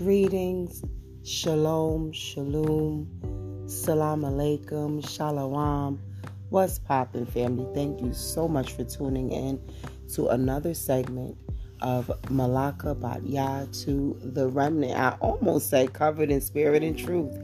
Greetings, shalom, shalom, salam alaikum, shalom. What's poppin', family? Thank you so much for tuning in to another segment of Malaka Batya to the remnant. I almost said covered in spirit and truth.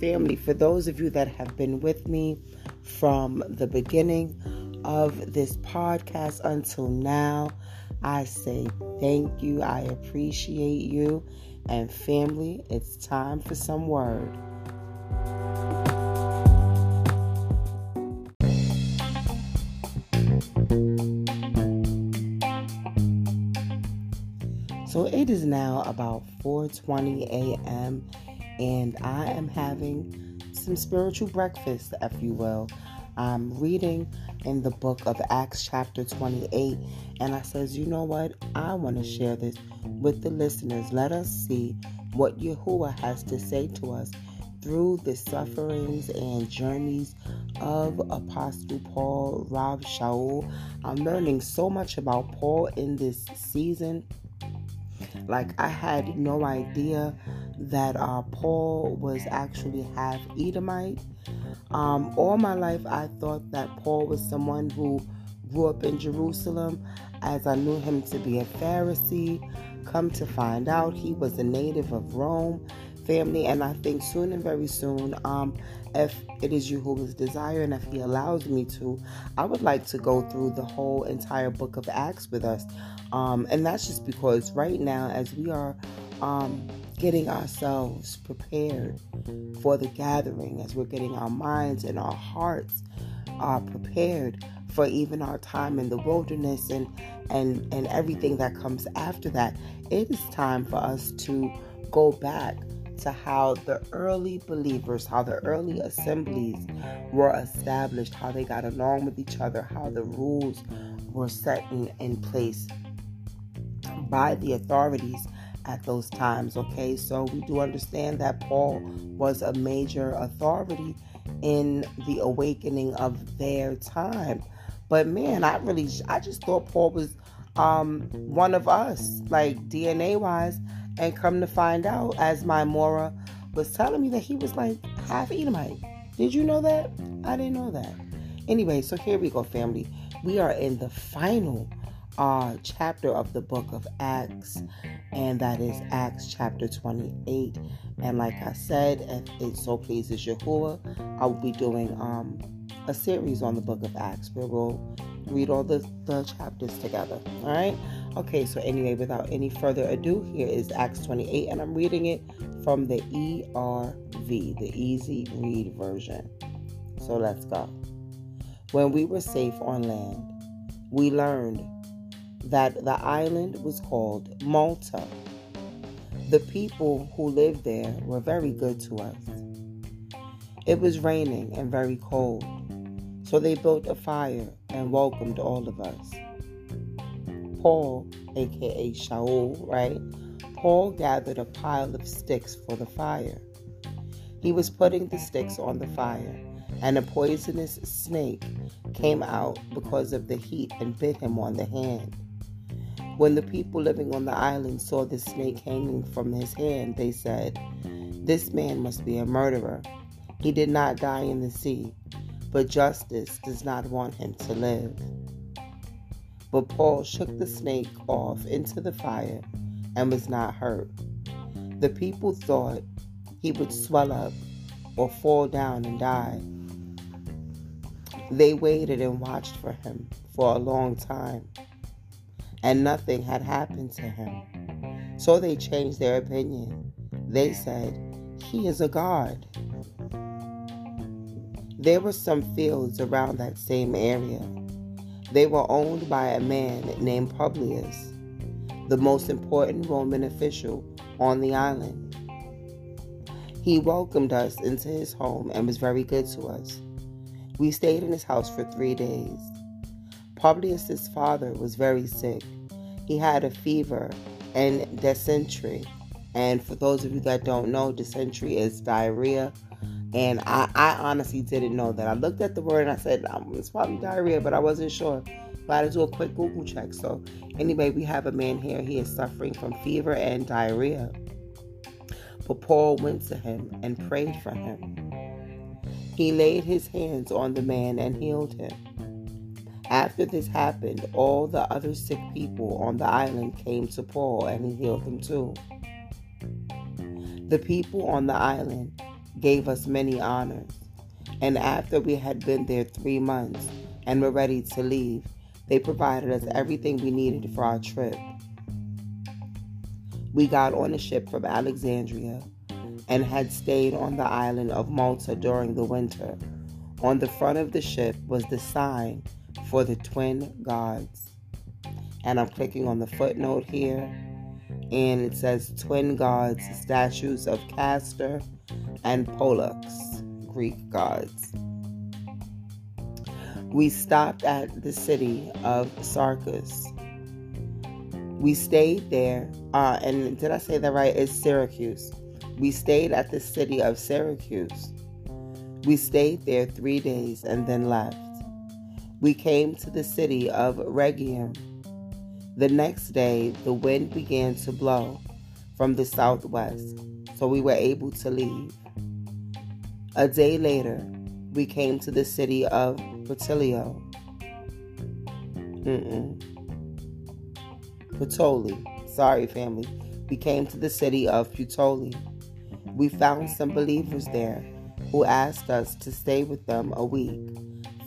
Family, for those of you that have been with me from the beginning of this podcast until now, I say thank you. I appreciate you. And family, it's time for some word. So it is now about 4:20 a.m. and I am having some spiritual breakfast, if you will. I'm reading in the book of Acts chapter 28 and I says, "You know what? I want to share this with the listeners. Let us see what Yahuwah has to say to us through the sufferings and journeys of Apostle Paul, Rav Shaul. I'm learning so much about Paul in this season. Like I had no idea that uh, Paul was actually half Edomite. Um, all my life, I thought that Paul was someone who grew up in Jerusalem, as I knew him to be a Pharisee. Come to find out, he was a native of Rome family, and I think soon and very soon, um, if it is Yahuwah's desire and if He allows me to, I would like to go through the whole entire book of Acts with us. Um, and that's just because right now, as we are um, getting ourselves prepared for the gathering, as we're getting our minds and our hearts uh, prepared for even our time in the wilderness and and and everything that comes after that, it is time for us to go back to how the early believers, how the early assemblies were established, how they got along with each other, how the rules were set in, in place by the authorities at those times. Okay, so we do understand that Paul was a major authority in the awakening of their time. But man, I really, I just thought Paul was um, one of us, like DNA wise. And come to find out, as my Mora was telling me that he was like half Edomite. Did you know that? I didn't know that. Anyway, so here we go, family. We are in the final uh, chapter of the book of Acts, and that is Acts chapter 28. And like I said, if it so pleases Yahuwah, I will be doing um, a series on the book of Acts where we'll read all the, the chapters together. All right. Okay, so anyway, without any further ado, here is Acts 28, and I'm reading it from the ERV, the Easy Read version. So let's go. When we were safe on land, we learned that the island was called Malta. The people who lived there were very good to us. It was raining and very cold, so they built a fire and welcomed all of us. Paul, aka Shaul, right? Paul gathered a pile of sticks for the fire. He was putting the sticks on the fire, and a poisonous snake came out because of the heat and bit him on the hand. When the people living on the island saw the snake hanging from his hand, they said, This man must be a murderer. He did not die in the sea, but justice does not want him to live. But Paul shook the snake off into the fire and was not hurt. The people thought he would swell up or fall down and die. They waited and watched for him for a long time, and nothing had happened to him. So they changed their opinion. They said, He is a god. There were some fields around that same area they were owned by a man named Publius, the most important Roman official on the island. He welcomed us into his home and was very good to us. We stayed in his house for three days. Publius's father was very sick. He had a fever and dysentery. And for those of you that don't know, dysentery is diarrhea and I, I honestly didn't know that. I looked at the word and I said, um, it's probably diarrhea, but I wasn't sure. But I had to do a quick Google check. So, anyway, we have a man here. He is suffering from fever and diarrhea. But Paul went to him and prayed for him. He laid his hands on the man and healed him. After this happened, all the other sick people on the island came to Paul and he healed them too. The people on the island gave us many honors, and after we had been there three months and were ready to leave, they provided us everything we needed for our trip. We got on a ship from Alexandria and had stayed on the island of Malta during the winter. On the front of the ship was the sign for the twin gods. And I'm clicking on the footnote here, and it says twin gods, statues of Castor and Pollux, Greek gods. We stopped at the city of Sarkis. We stayed there, uh, and did I say that right? It's Syracuse. We stayed at the city of Syracuse. We stayed there three days and then left we came to the city of Rhegium. The next day, the wind began to blow from the southwest, so we were able to leave. A day later, we came to the city of Petilio. Mm-mm. Sorry, family. We came to the city of Puteoli. We found some believers there who asked us to stay with them a week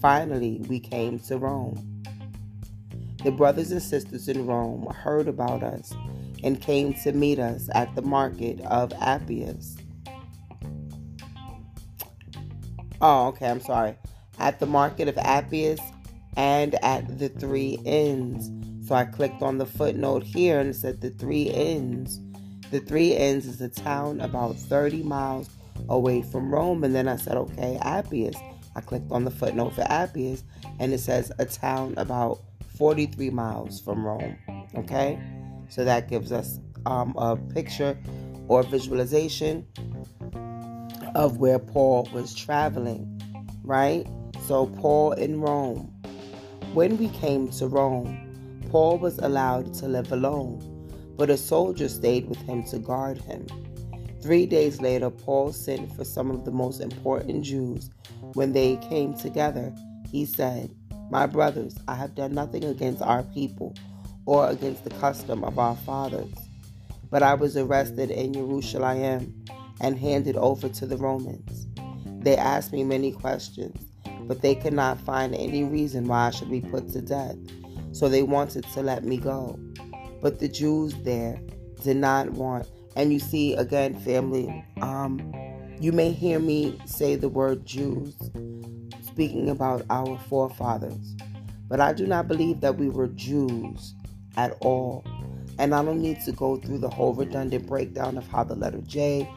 finally, we came to Rome. The brothers and sisters in Rome heard about us and came to meet us at the market of Appius. Oh, okay, I'm sorry. At the market of Appius and at the three inns. So I clicked on the footnote here and said the three inns. The three inns is a town about 30 miles away from Rome. And then I said, okay, Appius. I clicked on the footnote for Appius and it says a town about 43 miles from Rome. Okay? So that gives us um, a picture or visualization of where Paul was traveling, right? So, Paul in Rome. When we came to Rome, Paul was allowed to live alone, but a soldier stayed with him to guard him. Three days later, Paul sent for some of the most important Jews. When they came together, he said, My brothers, I have done nothing against our people or against the custom of our fathers. But I was arrested in Jerusalem and handed over to the Romans. They asked me many questions, but they could not find any reason why I should be put to death. So they wanted to let me go. But the Jews there did not want and you see, again, family, um, you may hear me say the word Jews, speaking about our forefathers. But I do not believe that we were Jews at all. And I don't need to go through the whole redundant breakdown of how the letter J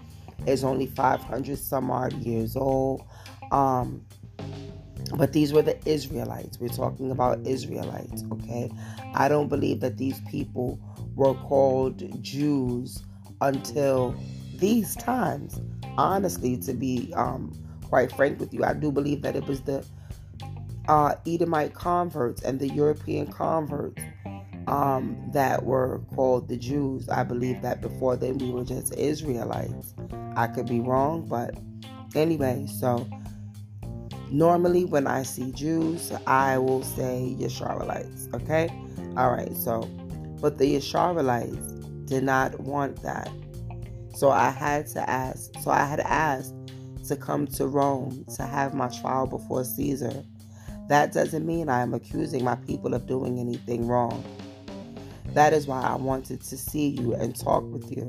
is only 500 some odd years old. Um, but these were the Israelites. We're talking about Israelites, okay? I don't believe that these people were called Jews until these times. Honestly, to be um, quite frank with you, I do believe that it was the uh, Edomite converts and the European converts um, that were called the Jews. I believe that before then we were just Israelites. I could be wrong, but anyway, so normally when I see Jews, I will say Yisraelites, okay? All right, so, but the Yisraelites did not want that. So I had to ask, so I had asked to come to Rome to have my trial before Caesar. That doesn't mean I am accusing my people of doing anything wrong. That is why I wanted to see you and talk with you.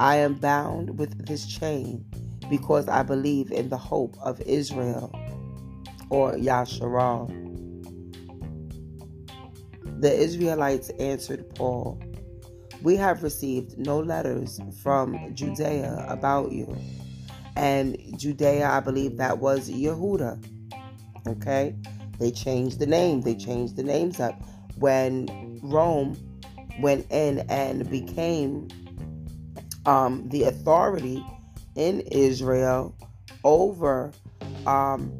I am bound with this chain because I believe in the hope of Israel or Yasharal. The Israelites answered Paul, we have received no letters from Judea about you. And Judea, I believe that was Yehuda. Okay? They changed the name, they changed the names up. When Rome went in and became um, the authority in Israel over um,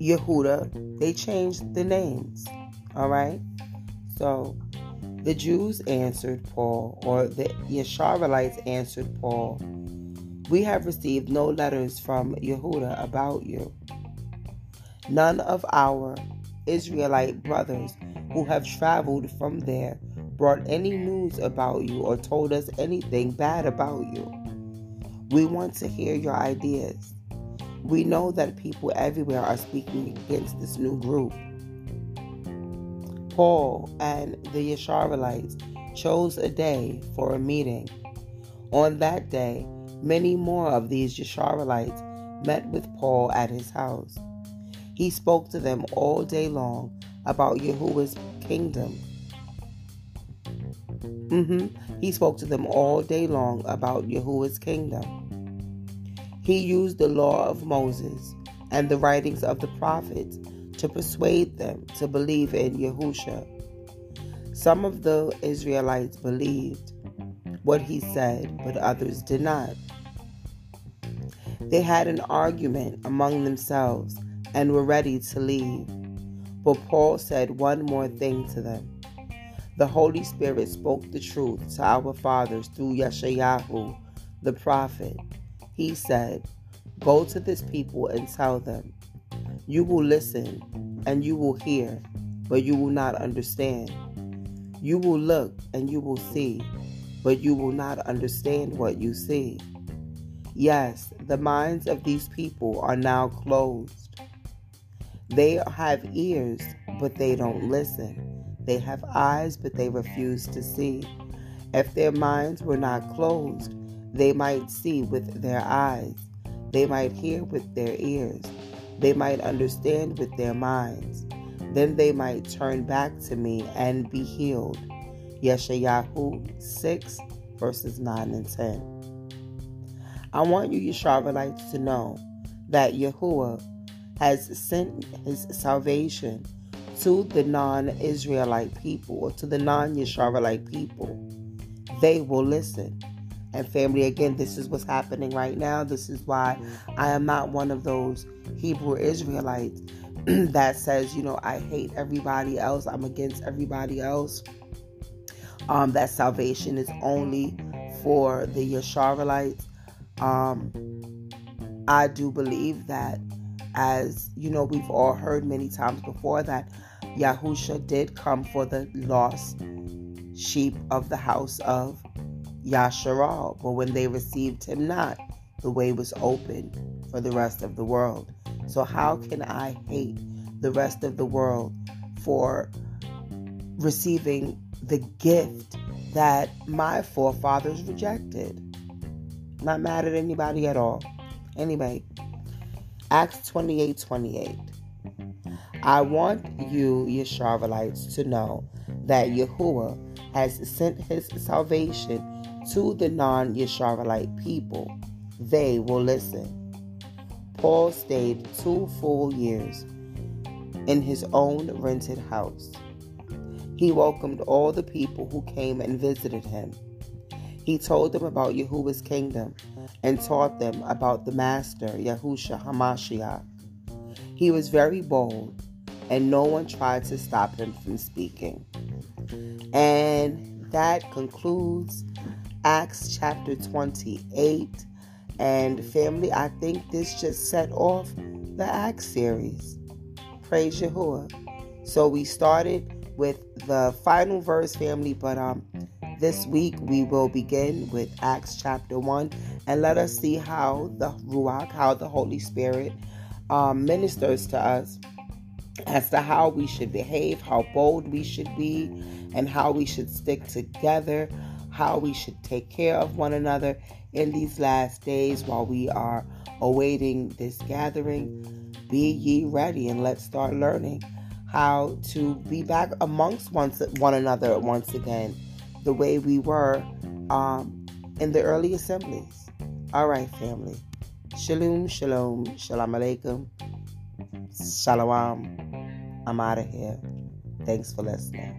Yehuda, they changed the names. All right? So The Jews answered Paul, or the Yasharalites answered Paul, We have received no letters from Yehuda about you. None of our Israelite brothers who have traveled from there brought any news about you or told us anything bad about you. We want to hear your ideas. We know that people everywhere are speaking against this new group. Paul and the Yasharalites chose a day for a meeting. On that day, many more of these Yasharalites met with Paul at his house. He spoke to them all day long about Yahuwah's kingdom. Mm-hmm. He spoke to them all day long about Yahuwah's kingdom. He used the law of Moses and the writings of the prophets to persuade them to believe in Yahusha. Some of the Israelites believed what he said, but others did not. They had an argument among themselves and were ready to leave. But Paul said one more thing to them. The Holy Spirit spoke the truth to our fathers through Yeshayahu, the prophet. He said, Go to this people and tell them, You will listen and you will hear, but you will not understand. You will look and you will see, but you will not understand what you see. Yes, the minds of these people are now closed. They have ears, but they don't listen. They have eyes, but they refuse to see. If their minds were not closed, they might see with their eyes. They might hear with their ears. They might understand with their minds. Then they might turn back to me and be healed. Yeshayahu 6, verses 9 and 10. I want you, Yesharalites, to know that Yahuwah has sent his salvation to the non Israelite people or to the non Yesharalite people. They will listen. And family, again, this is what's happening right now. This is why I am not one of those Hebrew Israelites that says, you know, I hate everybody else. I'm against everybody else. Um, that salvation is only for the Yesharalites. Um, I do believe that, as you know, we've all heard many times before that Yahusha did come for the lost sheep of the house of Yasharal, but when they received him not, the way was open for the rest of the world. So, how can I hate the rest of the world for receiving the gift that my forefathers rejected? Not mad at anybody at all. Anyway, Acts 28 28. I want you, Yesharalites, to know that Yahuwah has sent his salvation to the non Yesharalite people. They will listen. Paul stayed two full years in his own rented house. He welcomed all the people who came and visited him. He told them about Yahuwah's kingdom and taught them about the Master, Yahusha Hamashiach. He was very bold and no one tried to stop him from speaking. And that concludes Acts chapter 28. And family, I think this just set off the Acts series. Praise Yahuwah. So we started with the final verse, family, but um this week we will begin with Acts chapter 1 and let us see how the Ruach, how the Holy Spirit um, ministers to us as to how we should behave, how bold we should be, and how we should stick together, how we should take care of one another in these last days while we are awaiting this gathering. Be ye ready and let's start learning how to be back amongst one, one another once again, the way we were um, in the early assemblies. All right, family. Shalom, shalom, shalom aleikum, shalom. I'm out of here. Thanks for listening.